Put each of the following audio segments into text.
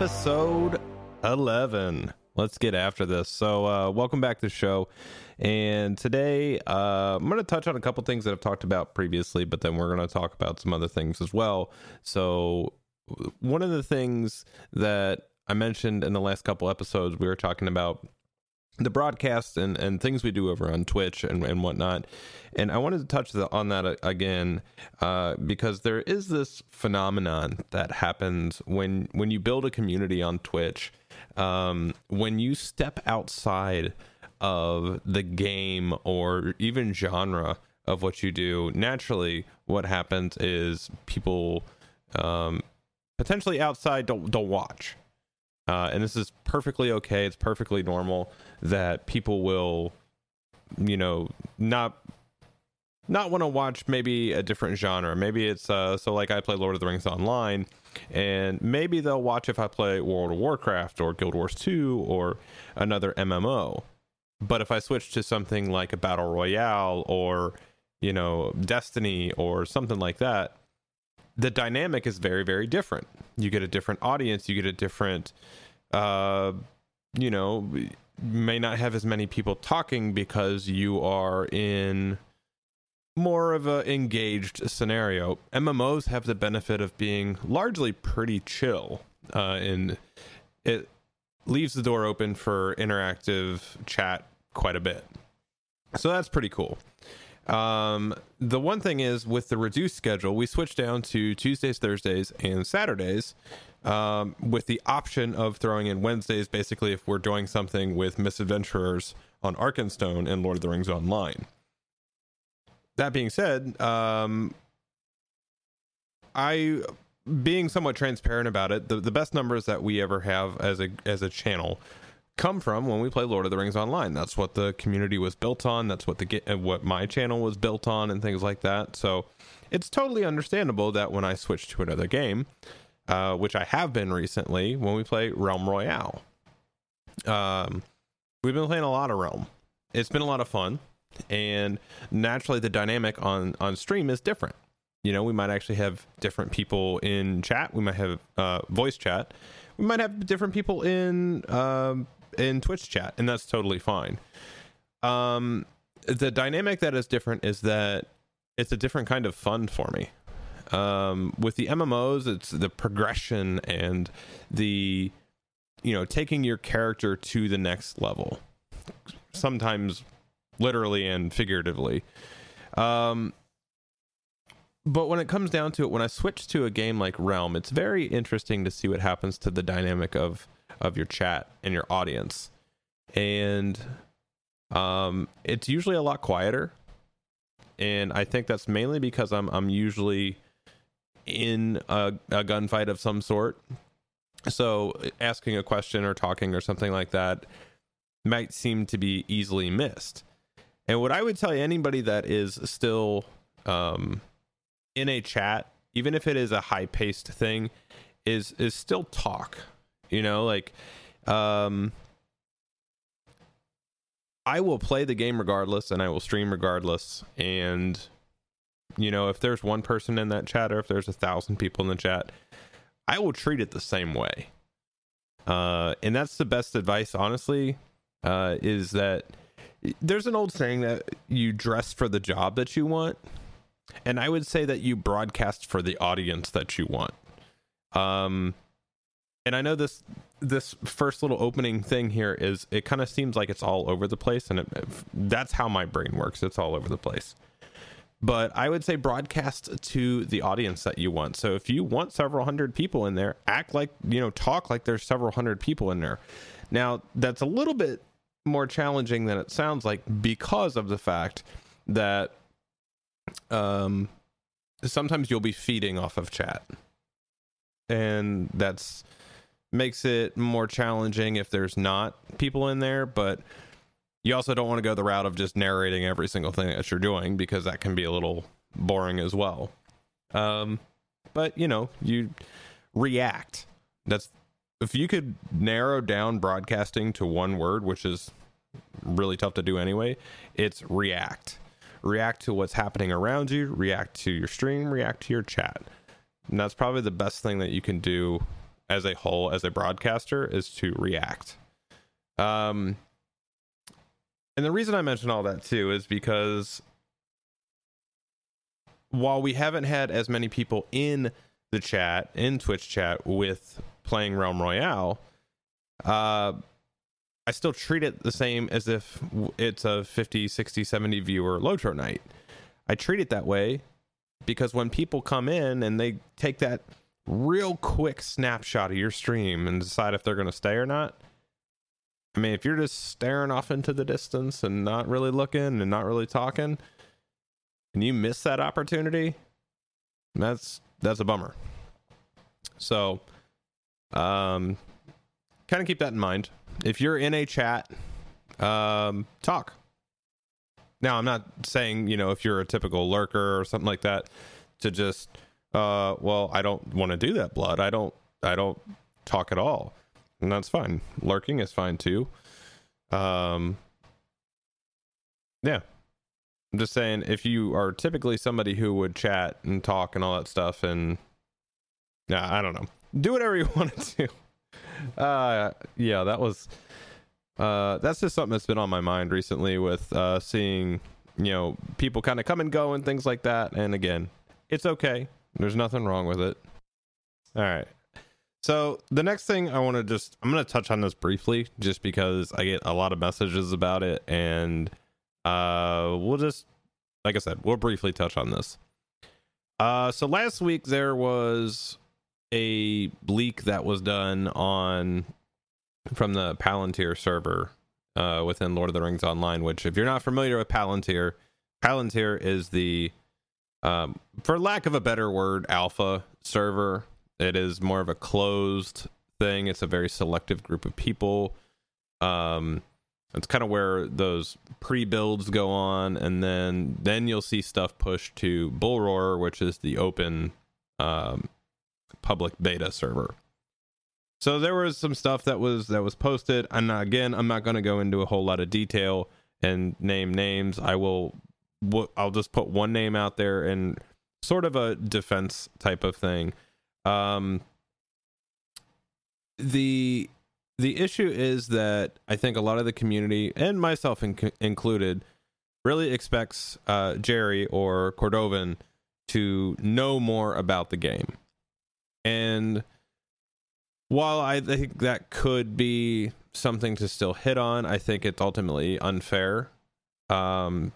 episode 11. Let's get after this. So, uh, welcome back to the show. And today, uh, I'm going to touch on a couple things that I've talked about previously, but then we're going to talk about some other things as well. So, one of the things that I mentioned in the last couple episodes, we were talking about the broadcast and, and things we do over on Twitch and, and whatnot. And I wanted to touch the, on that again uh, because there is this phenomenon that happens when when you build a community on Twitch. Um, when you step outside of the game or even genre of what you do, naturally, what happens is people um, potentially outside don't don't watch. Uh, and this is perfectly okay. It's perfectly normal that people will, you know, not not want to watch maybe a different genre. Maybe it's uh, so like I play Lord of the Rings online, and maybe they'll watch if I play World of Warcraft or Guild Wars 2 or another MMO. But if I switch to something like a battle royale or you know Destiny or something like that, the dynamic is very very different. You get a different audience you get a different uh you know may not have as many people talking because you are in more of a engaged scenario. Mmos have the benefit of being largely pretty chill uh and it leaves the door open for interactive chat quite a bit. So that's pretty cool um, the one thing is with the reduced schedule, we switched down to Tuesdays, Thursdays, and Saturdays, um, with the option of throwing in Wednesdays. Basically, if we're doing something with Misadventurers on Arkenstone and Lord of the Rings Online. That being said, um, I being somewhat transparent about it, the, the best numbers that we ever have as a as a channel come from when we play Lord of the Rings online. That's what the community was built on. That's what the uh, what my channel was built on, and things like that. So it's totally understandable that when I switch to another game, uh, which I have been recently, when we play Realm Royale, um, we've been playing a lot of Realm. It's been a lot of fun, and naturally the dynamic on on stream is different. You know, we might actually have different people in chat. We might have uh, voice chat. We might have different people in um, in Twitch chat, and that's totally fine. Um, the dynamic that is different is that it's a different kind of fun for me. Um, with the MMOs, it's the progression and the you know taking your character to the next level, sometimes literally and figuratively. Um, but when it comes down to it, when I switch to a game like Realm, it's very interesting to see what happens to the dynamic of of your chat and your audience. And um, it's usually a lot quieter. And I think that's mainly because I'm I'm usually in a, a gunfight of some sort. So asking a question or talking or something like that might seem to be easily missed. And what I would tell anybody that is still um, in a chat, even if it is a high paced thing, is is still talk you know like um i will play the game regardless and i will stream regardless. And you know if there's one person in that chat or if there's a thousand people in the chat i will treat it the same way. Uh and that's the best advice honestly uh is that there's an old saying that you dress for the job that you want. And i would say that you broadcast for the audience that you want. Um and I know this this first little opening thing here is it kind of seems like it's all over the place and it, that's how my brain works. It's all over the place. But i would say broadcast to the audience that you want. So if you want several hundred people in there act like you know talk like there's several hundred people in there. Now that's a little bit more challenging than it sounds like because of the fact that um sometimes you'll be feeding off of chat. And that's makes it more challenging if there's not people in there, but you also don't want to go the route of just narrating every single thing that you're doing because that can be a little boring as well. Um, but you know, you react. That's if you could narrow down broadcasting to one word, which is really tough to do anyway, it's react. React to what's happening around you, react to your stream, react to your chat. And that's probably the best thing that you can do as a whole as a broadcaster is to react. Um, and the reason I mention all that too is because while we haven't had as many people in the chat in Twitch chat with playing Realm Royale, uh, I still treat it the same as if it's a 50, 60, 70 viewer Lotro night. I treat it that way because when people come in and they take that real quick snapshot of your stream and decide if they're going to stay or not, I mean, if you're just staring off into the distance and not really looking and not really talking, and you miss that opportunity, that's that's a bummer. So, um, kind of keep that in mind. If you're in a chat, um, talk. Now, I'm not saying you know if you're a typical lurker or something like that to just, uh, well, I don't want to do that. Blood, I don't, I don't talk at all, and that's fine. Lurking is fine too. Um, yeah, I'm just saying if you are typically somebody who would chat and talk and all that stuff, and yeah, I don't know, do whatever you want to do. Uh, yeah, that was uh, that's just something that's been on my mind recently with uh, seeing you know people kind of come and go and things like that. And again, it's okay. There's nothing wrong with it. All right. So the next thing I want to just I'm going to touch on this briefly just because I get a lot of messages about it and uh we'll just like I said, we'll briefly touch on this. Uh so last week there was a leak that was done on from the Palantir server uh within Lord of the Rings Online, which if you're not familiar with Palantir, Palantir is the um for lack of a better word, alpha server it is more of a closed thing. It's a very selective group of people. Um, it's kind of where those pre-builds go on, and then then you'll see stuff pushed to Bullroar, which is the open um, public beta server. So there was some stuff that was that was posted, and again, I'm not going to go into a whole lot of detail and name names. I will, I'll just put one name out there and sort of a defense type of thing um, the the issue is that I think a lot of the community and myself in- included really expects uh, Jerry or Cordovan to know more about the game. And while I think that could be something to still hit on, I think it's ultimately unfair. Um,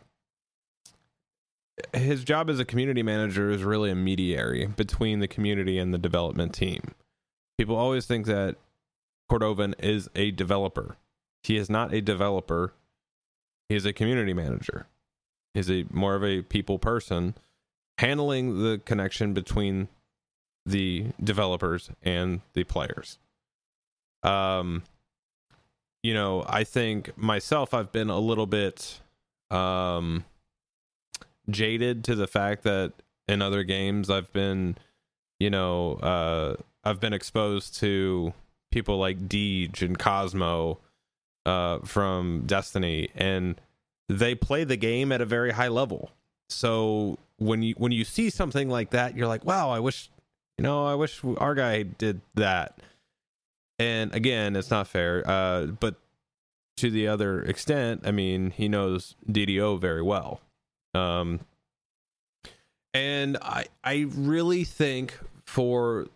his job as a community manager is really a mediary between the community and the development team. People always think that Cordovan is a developer. He is not a developer. He is a community manager. He's a more of a people person handling the connection between the developers and the players. Um you know, I think myself I've been a little bit um jaded to the fact that in other games I've been, you know, uh, I've been exposed to people like Deej and Cozmo uh, from Destiny, and they play the game at a very high level. So when you when you see something like that, you're like, wow, I wish, you know, I wish our guy did that. And again, it's not fair. Uh, but to the other extent, I mean, he knows DDO very well. Um, and I I really think for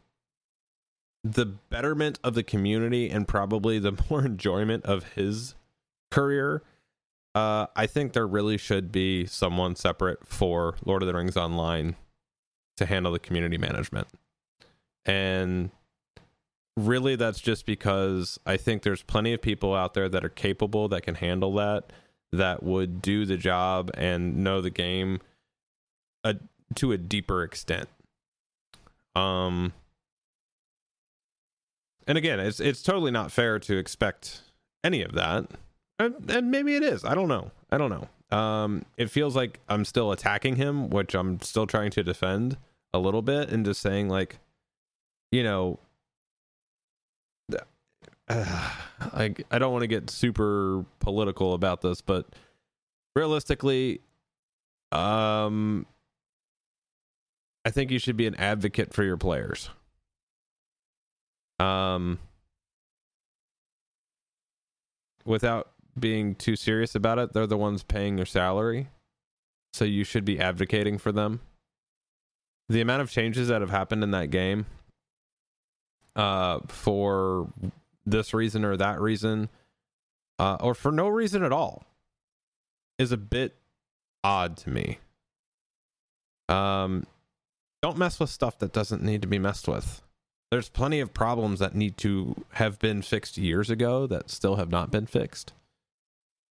the betterment of the community and probably the more enjoyment of his career, uh, I think there really should be someone separate for Lord of the Rings Online to handle the community management. And really, that's just because I think there's plenty of people out there that are capable that can handle that that would do the job and know the game a, to a deeper extent. Um and again, it's it's totally not fair to expect any of that. And, and maybe it is. I don't know. I don't know. Um it feels like I'm still attacking him, which I'm still trying to defend a little bit and just saying like you know I I don't want to get super political about this, but realistically, um, I think you should be an advocate for your players. Um, without being too serious about it, they're the ones paying your salary. So you should be advocating for them. The amount of changes that have happened in that game uh, for this reason or that reason, uh, or for no reason at all, is a bit odd to me. Um, don't mess with stuff that doesn't need to be messed with. There's plenty of problems that need to have been fixed years ago that still have not been fixed.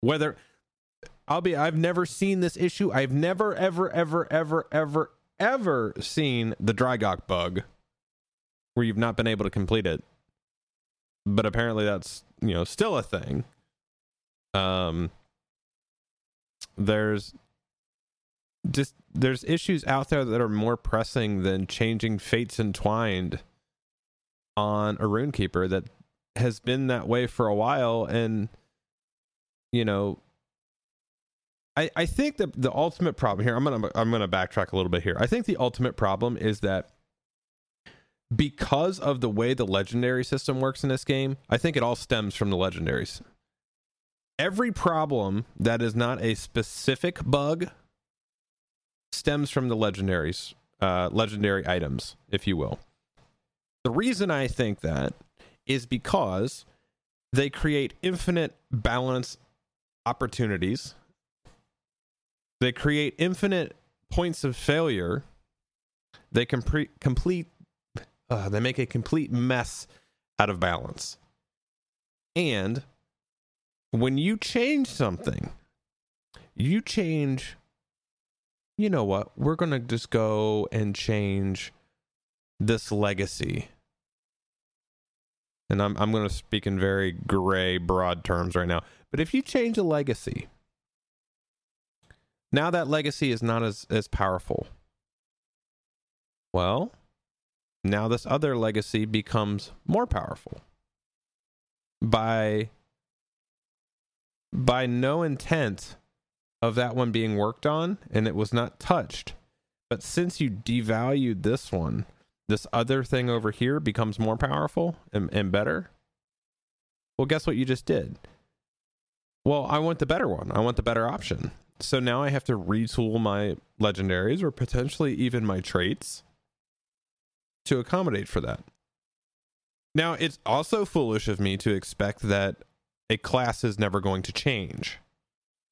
Whether I'll be I've never seen this issue. I've never ever ever ever ever ever seen the Drygok bug where you've not been able to complete it. But apparently that's, you know, still a thing. Um there's just there's issues out there that are more pressing than changing fates entwined on a runekeeper that has been that way for a while and you know I, I think that the ultimate problem here I'm gonna I'm gonna backtrack a little bit here. I think the ultimate problem is that because of the way the legendary system works in this game, I think it all stems from the legendaries. Every problem that is not a specific bug stems from the legendaries, uh, legendary items, if you will. The reason I think that is because they create infinite balance opportunities. They create infinite points of failure. They complete complete uh, they make a complete mess out of balance. And when you change something, you change you know what? We're going to just go and change this legacy and I'm I'm going to speak in very gray, broad terms right now. But if you change a legacy, now that legacy is not as as powerful. Well, now this other legacy becomes more powerful by by no intent of that one being worked on and it was not touched. But since you devalued this one, this other thing over here becomes more powerful and, and better, well, guess what you just did? Well, I want the better one. I want the better option. So now I have to retool my legendaries or potentially even my traits to accommodate for that. Now, it's also foolish of me to expect that a class is never going to change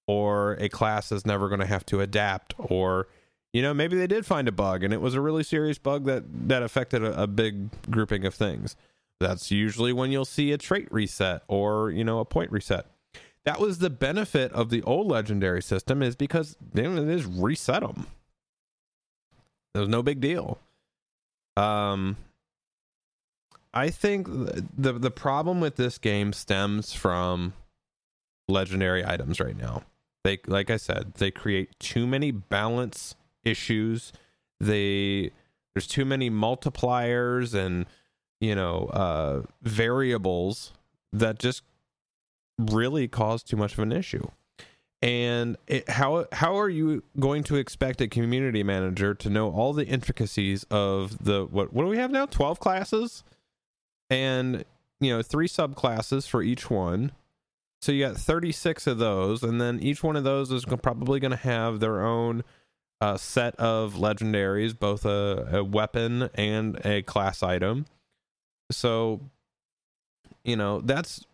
or a class is never going to have to adapt or you know maybe they did find a bug and it was a really serious bug that that affected a, a, big grouping of things. That's usually when you'll see a trait reset or you know a point reset. That was the benefit of the old legendary system is because they just reset them was no big deal um i think the the problem with this game stems from legendary items right now they like i said they create too many balance issues. They there's too many multipliers and you know uh, variables that just really cause too much of an issue. And it, how how are you going to expect a community manager to know all the intricacies of the what what do we have now? Twelve classes, and you know three subclasses for each one. So you got thirty six of those, and then each one of those is probably going to have their own a set of legendaries, both a, a weapon and a class item. So, you know, that's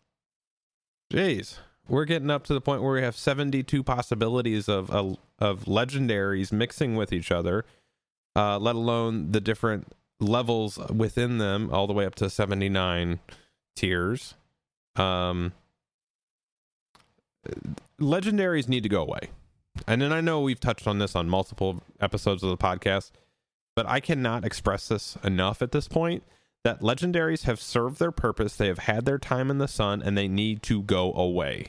jeez, we're getting up to the point where we have 72 possibilities of of, of legendaries mixing with each other, uh, let alone the different levels within them, all the way up to 79 tiers. Um, legendaries need to go away and then I know we've touched on this on multiple episodes of the podcast, but I cannot express this enough at this point that legendaries have served their purpose. They have had their time in the sun and they need to go away.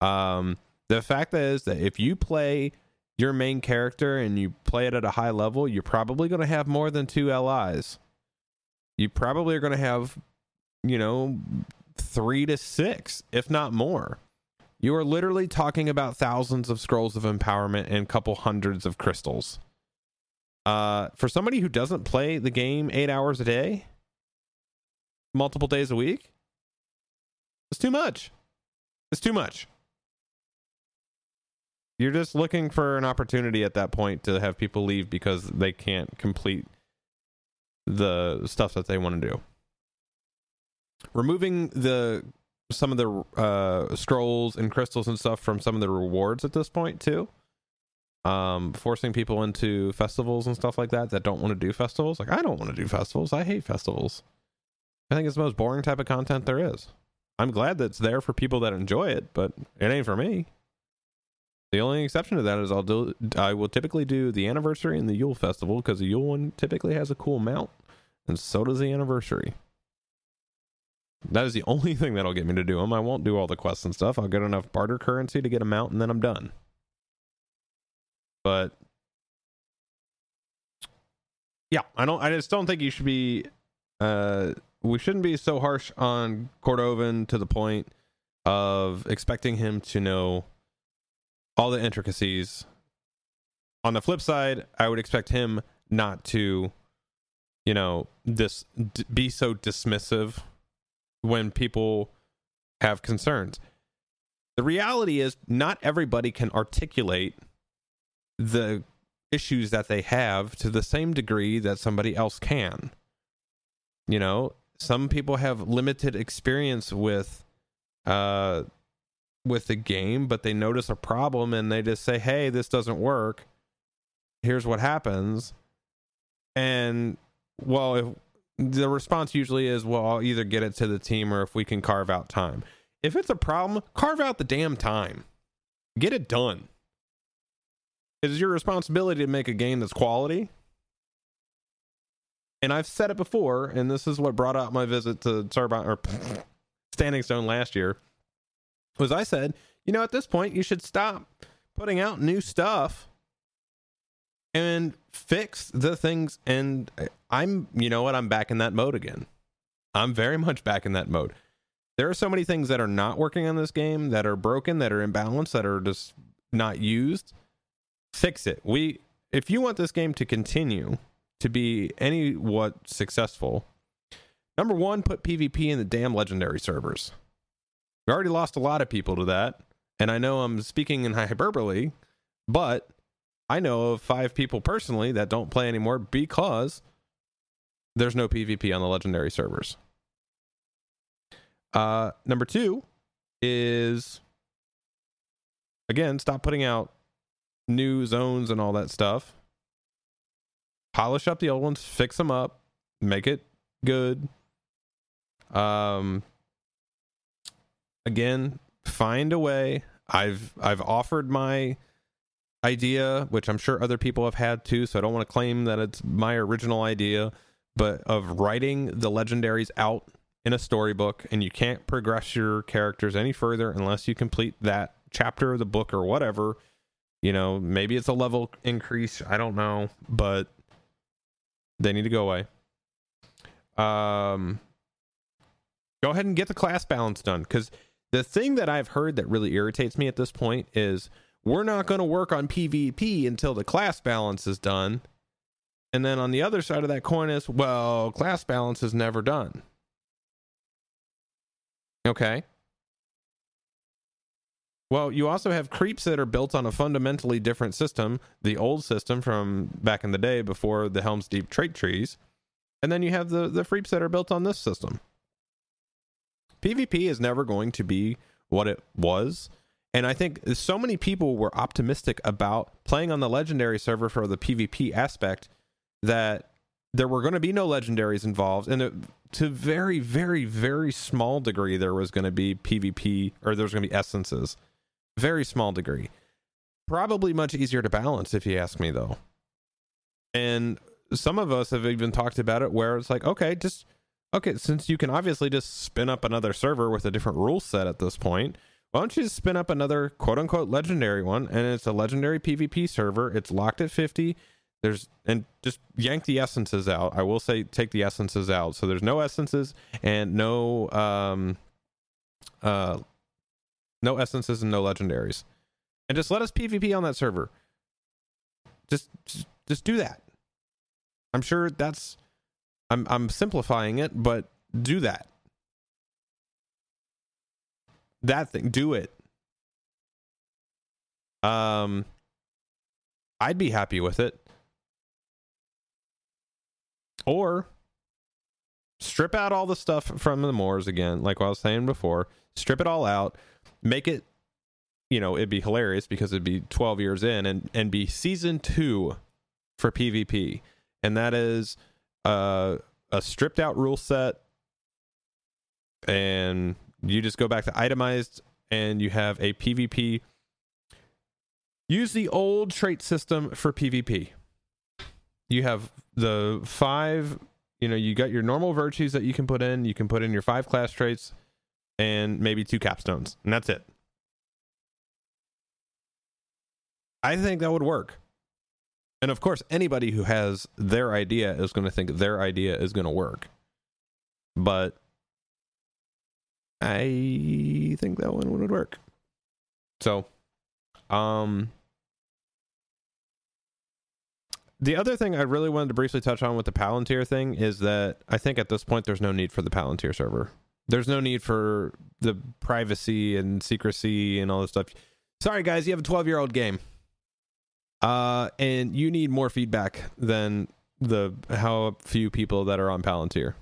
Um, the fact is that if you play your main character and you play it at a high level, you're probably going to have more than two LIs. You probably are going to have, you know, three to six, if not more. You are literally talking about thousands of scrolls of empowerment and a couple hundreds of crystals. Uh, for somebody who doesn't play the game eight hours a day, multiple days a week. It's too much. It's too much. You're just looking for an opportunity at that point to have people leave because they can't complete the stuff that they want to do. Removing the some of the uh, scrolls and crystals and stuff from some of the rewards at this point too. Um, forcing people into festivals and stuff like that that don't want to do festivals. Like I don't want to do festivals. I hate festivals. I think it's the most boring type of content there is. I'm glad that it's there for people that enjoy it, but it ain't for me. The only exception to that is I'll do I will typically do the anniversary and the Yule festival because the Yule one typically has a cool mount, and so does the anniversary. That is the only thing that'll get me to do them. I won't do all the quests and stuff. I'll get enough barter currency to get a mount, and then I'm done. But yeah, I don't. I just don't think you should be. Uh, we shouldn't be so harsh on Cordovan to the point of expecting him to know all the intricacies. On the flip side, I would expect him not to, you know, this d- be so dismissive when people have concerns. The reality is, not everybody can articulate the issues that they have to the same degree that somebody else can. You know, some people have limited experience with uh with the game, but they notice a problem and they just say, "Hey, this doesn't work. Here's what happens." And well, if the response usually is, well, I'll either get it to the team or if we can carve out time. If it's a problem, carve out the damn time. Get it done. It is your responsibility to make a game that's quality. And I've said it before, and this is what brought out my visit to Turbine or Standing Stone last year. Was I said, you know, at this point, you should stop putting out new stuff and fix the things. And I'm, you know what, I'm back in that mode again. I'm very much back in that mode. There are so many things that are not working on this game that are broken, that are imbalanced, that are just not used. Fix it. We, if you want this game to continue to be any what successful, number one, put PvP in the damn legendary servers. We already lost a lot of people to that, and I know I'm speaking in hyperbole, but I know of five people personally that don't play anymore because there's no PvP on the legendary servers. Uh, number two is again, stop putting out new zones and all that stuff. Polish up the old ones, fix them up, make it good. Um, again, find a way. I've I've offered my idea, which I'm sure other people have had too, so I don't want to claim that it's my original idea, but of writing the legendaries out in a storybook, and you can't progress your characters any further unless you complete that chapter of the book or whatever. You know, maybe it's a level increase, I don't know, but they need to go away. Um, go ahead and get the class balance done because the thing that I've heard that really irritates me at this point is we're not going to work on PvP until the class balance is done. And then on the other side of that coin is, well, class balance is never done. Okay. Well, you also have creeps that are built on a fundamentally different system, the old system from back in the day before the Helm's Deep trait trees. And then you have the, the creeps that are built on this system. PvP is never going to be what it was and I think so many people were optimistic about playing on the legendary server for the PvP aspect that there were going to be no legendaries involved. And it, to very, very, very small degree, there was going to be PvP or there was going to be essences. Very small degree. Probably much easier to balance, if you ask me, though. And some of us have even talked about it where it's like, okay, just, okay, since you can obviously just spin up another server with a different rule set at this point why don't you just spin up another quote unquote legendary one and it's a legendary PvP server. It's locked at 50. There's and just yank the essences out. I will say take the essences out. So there's no essences and no um uh no essences and no legendaries. And just let us PvP on that server. Just just, just do that. I'm sure that's I'm I'm simplifying it, but do that. That thing, do it. Um, I'd be happy with it. Or strip out all the stuff from the Moors again, like I was saying before. Strip it all out, make it, you know, it'd be hilarious because it'd be 12 years in and, and be season two for PvP. And that is uh, a stripped out rule set. And you just go back to itemized and you have a PvP. Use the old trait system for PvP. You have the five, you know, you got your normal virtues that you can put in. You can put in your five class traits and maybe two capstones, and that's it. I think that would work. And of course, anybody who has their idea is going to think their idea is going to work. But I think that one would work. So, um, the other thing I really wanted to briefly touch on with the Palantir thing is that I think at this point there's no need for the Palantir server. There's no need for the privacy and secrecy and all this stuff. Sorry, guys, you have a 12 year old game. Uh, and you need more feedback than the how few people that are on Palantir.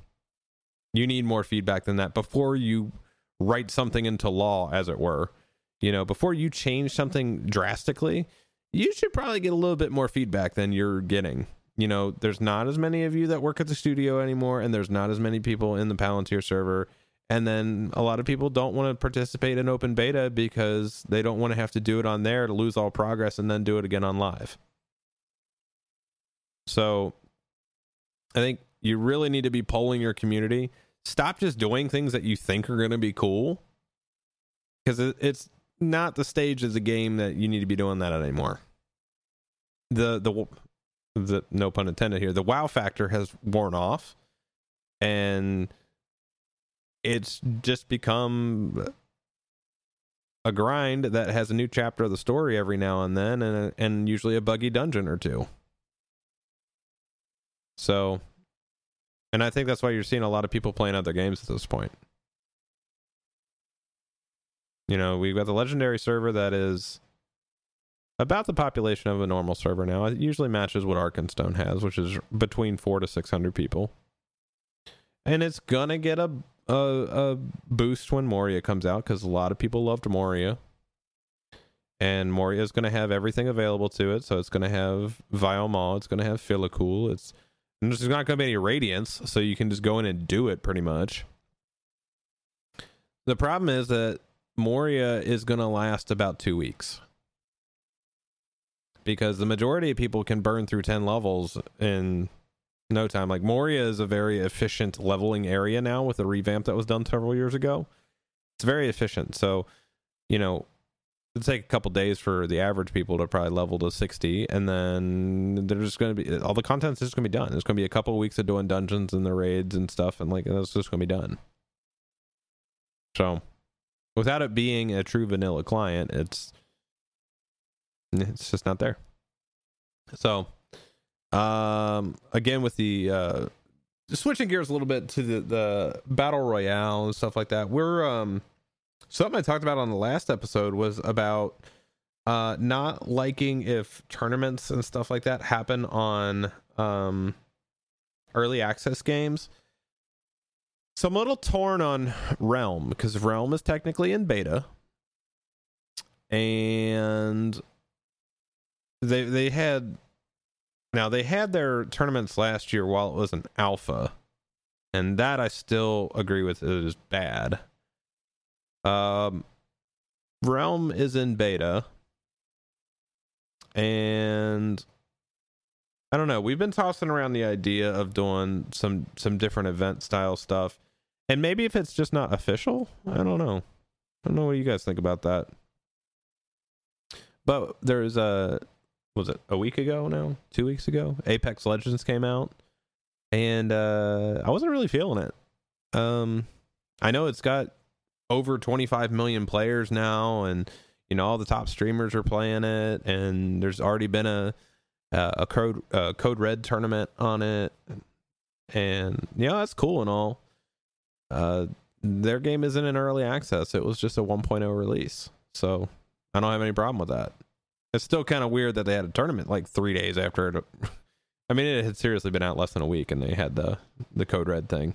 You need more feedback than that before you write something into law, as it were. You know, before you change something drastically, you should probably get a little bit more feedback than you're getting. You know, there's not as many of you that work at the studio anymore, and there's not as many people in the Palantir server. And then a lot of people don't want to participate in open beta because they don't want to have to do it on there to lose all progress and then do it again on live. So I think you really need to be polling your community. Stop just doing things that you think are going to be cool because it's not the stage of the game that you need to be doing that anymore. The the the no pun intended here. The wow factor has worn off, and it's just become a grind that has a new chapter of the story every now and then, and and usually a buggy dungeon or two. So, and I think that's why you're seeing a lot of people playing other games at this point. You know, we've got the legendary server that is about the population of a normal server now. It usually matches what Arkenstone has, which is between four to six hundred people. And it's gonna get a a, a boost when Moria comes out because a lot of people loved Moria. And Moria is going to have everything available to it. So it's going to have Maw. It's going to have Filikul. It's there's not going to be any Radiance. So you can just go in and do it pretty much. The problem is that Moria is going to last about two weeks because the majority of people can burn through 10 levels in no time. Like Moria is a very efficient leveling area now with the revamp that was done several years ago. It's very efficient. So, you know, it'll take a couple days for the average people to probably level to 60 and then they're just going to be all the content's just going to be done. There's going to be a couple of weeks of doing dungeons and the raids and stuff and like that's just going to be done. So, without it being a true vanilla client, it's it's just not there. So, um, again with the uh, switching gears a little bit to the the battle royale and stuff like that. We're um something I talked about on the last episode was about uh not liking if tournaments and stuff like that happen on um early access games so I'm a little torn on Realm because Realm is technically in beta, and they they had now they had their tournaments last year while it was an alpha, and that I still agree with is bad. Um, Realm is in beta, and I don't know. We've been tossing around the idea of doing some some different event style stuff and maybe if it's just not official, I don't know. I don't know what you guys think about that. But there's a was it a week ago now? Two weeks ago? Apex Legends came out. And uh I wasn't really feeling it. Um I know it's got over 25 million players now and you know all the top streamers are playing it and there's already been a uh, a code uh, code red tournament on it and yeah that's cool and all uh, their game isn't in early access. It was just a 1.0 release. So I don't have any problem with that. It's still kind of weird that they had a tournament like three days after it. I mean, it had seriously been out less than a week, and they had the the code red thing.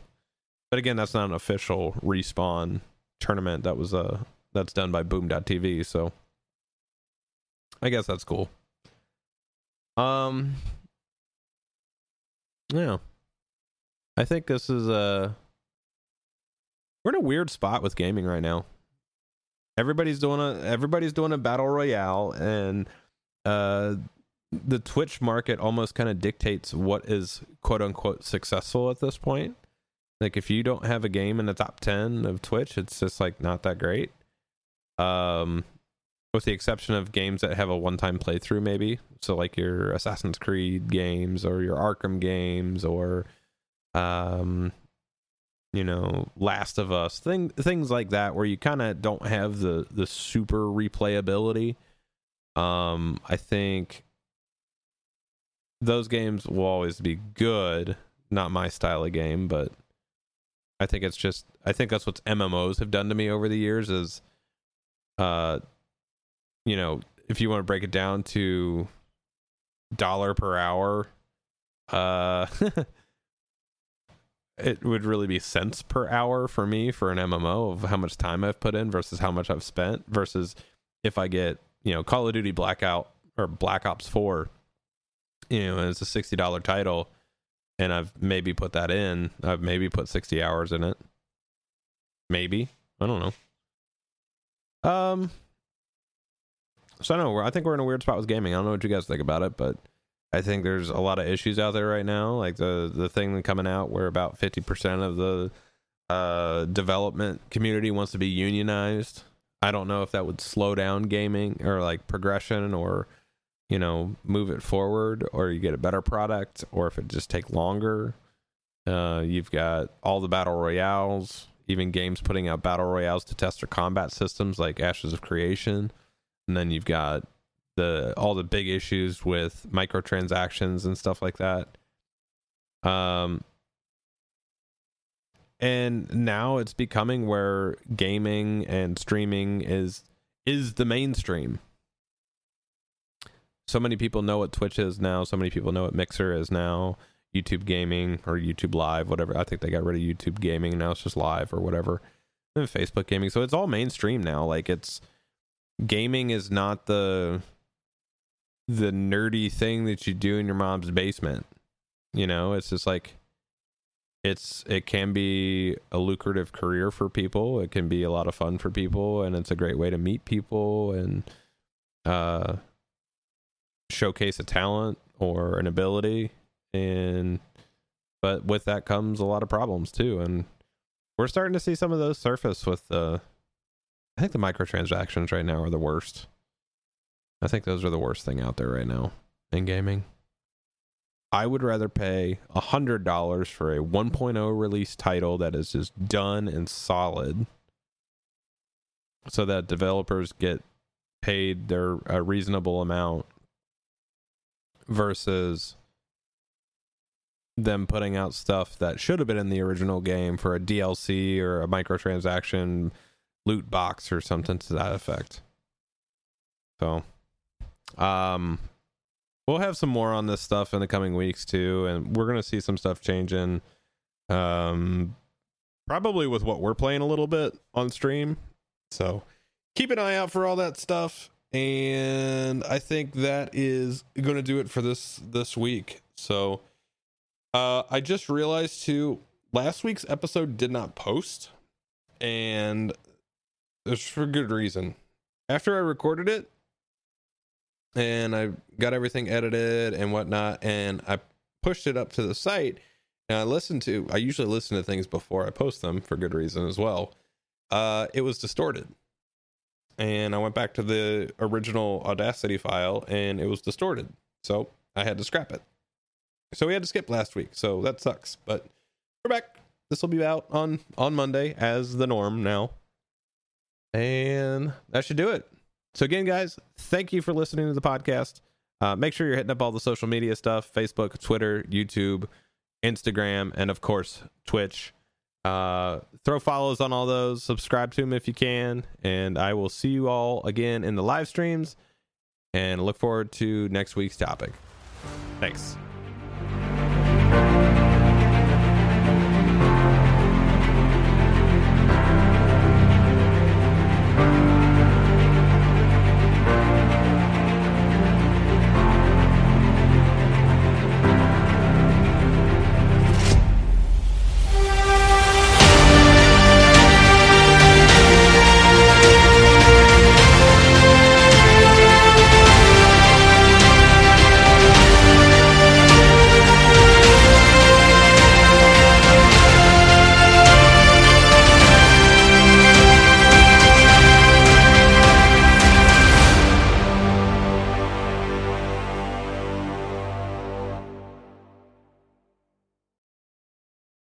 But again, that's not an official respawn tournament. That was uh, that's done by Boom.tv. So I guess that's cool. Um, yeah, I think this is a we're in a weird spot with gaming right now. Everybody's doing a everybody's doing a battle royale, and uh, the Twitch market almost kind of dictates what is quote unquote successful at this point. Like if you don't have a game in the top ten of Twitch, it's just like not that great. Um, with the exception of games that have a one-time playthrough, maybe. So like your Assassin's Creed games or your Arkham games or um you know, Last of Us, thing, things like that, where you kind of don't have the the super replayability. Um, I think those games will always be good. Not my style of game, but I think it's just I think that's what MMOs have done to me over the years. Is, uh, you know, if you want to break it down to dollar per hour, uh. it would really be cents per hour for me for an MMO of how much time I've put in versus how much I've spent versus if I get, you know, Call of Duty Blackout or Black Ops 4, you know, it's a $60 title and I've maybe put that in. I've maybe put 60 hours in it. Maybe. I don't know. Um so I don't know. I think we're in a weird spot with gaming. I don't know what you guys think about it, but I think there's a lot of issues out there right now. Like the the thing coming out where about fifty percent of the uh, development community wants to be unionized. I don't know if that would slow down gaming or like progression or you know move it forward or you get a better product or if it just take longer. Uh, you've got all the battle royales, even games putting out battle royales to test their combat systems like Ashes of Creation, and then you've got the all the big issues with microtransactions and stuff like that. Um and now it's becoming where gaming and streaming is is the mainstream. So many people know what Twitch is now, so many people know what Mixer is now, YouTube gaming or YouTube live, whatever. I think they got rid of YouTube gaming now it's just live or whatever. And Facebook gaming. So it's all mainstream now. Like it's gaming is not the the nerdy thing that you do in your mom's basement. You know, it's just like it's it can be a lucrative career for people. It can be a lot of fun for people and it's a great way to meet people and uh showcase a talent or an ability and but with that comes a lot of problems too and we're starting to see some of those surface with the I think the microtransactions right now are the worst. I think those are the worst thing out there right now in gaming. I would rather pay a hundred dollars for a 1.0 release title that is just done and solid, so that developers get paid their a reasonable amount, versus them putting out stuff that should have been in the original game for a DLC or a microtransaction loot box or something to that effect. So um, we'll have some more on this stuff in the coming weeks too, and we're gonna see some stuff changing. Um, probably with what we're playing a little bit on stream. So keep an eye out for all that stuff. And I think that is going to do it for this this week. So uh, I just realized too, last week's episode did not post, and it's for good reason. After I recorded it, and I got everything edited and whatnot, and I pushed it up to the site. And I listened to. I usually listen to things before I post them for good reason as well. Uh, it was distorted, and I went back to the original Audacity file, and it was distorted. So I had to scrap it. So we had to skip last week. So that sucks. But we're back. This will be out on on Monday as the norm now. And that should do it. So again, guys, thank you for listening to the podcast. Uh, make sure you're hitting up all the social media stuff: Facebook, Twitter, YouTube, Instagram, and of course Twitch. Uh, throw follows on all those. Subscribe to them if you can, and I will see you all again in the live streams. And look forward to next week's topic. Thanks.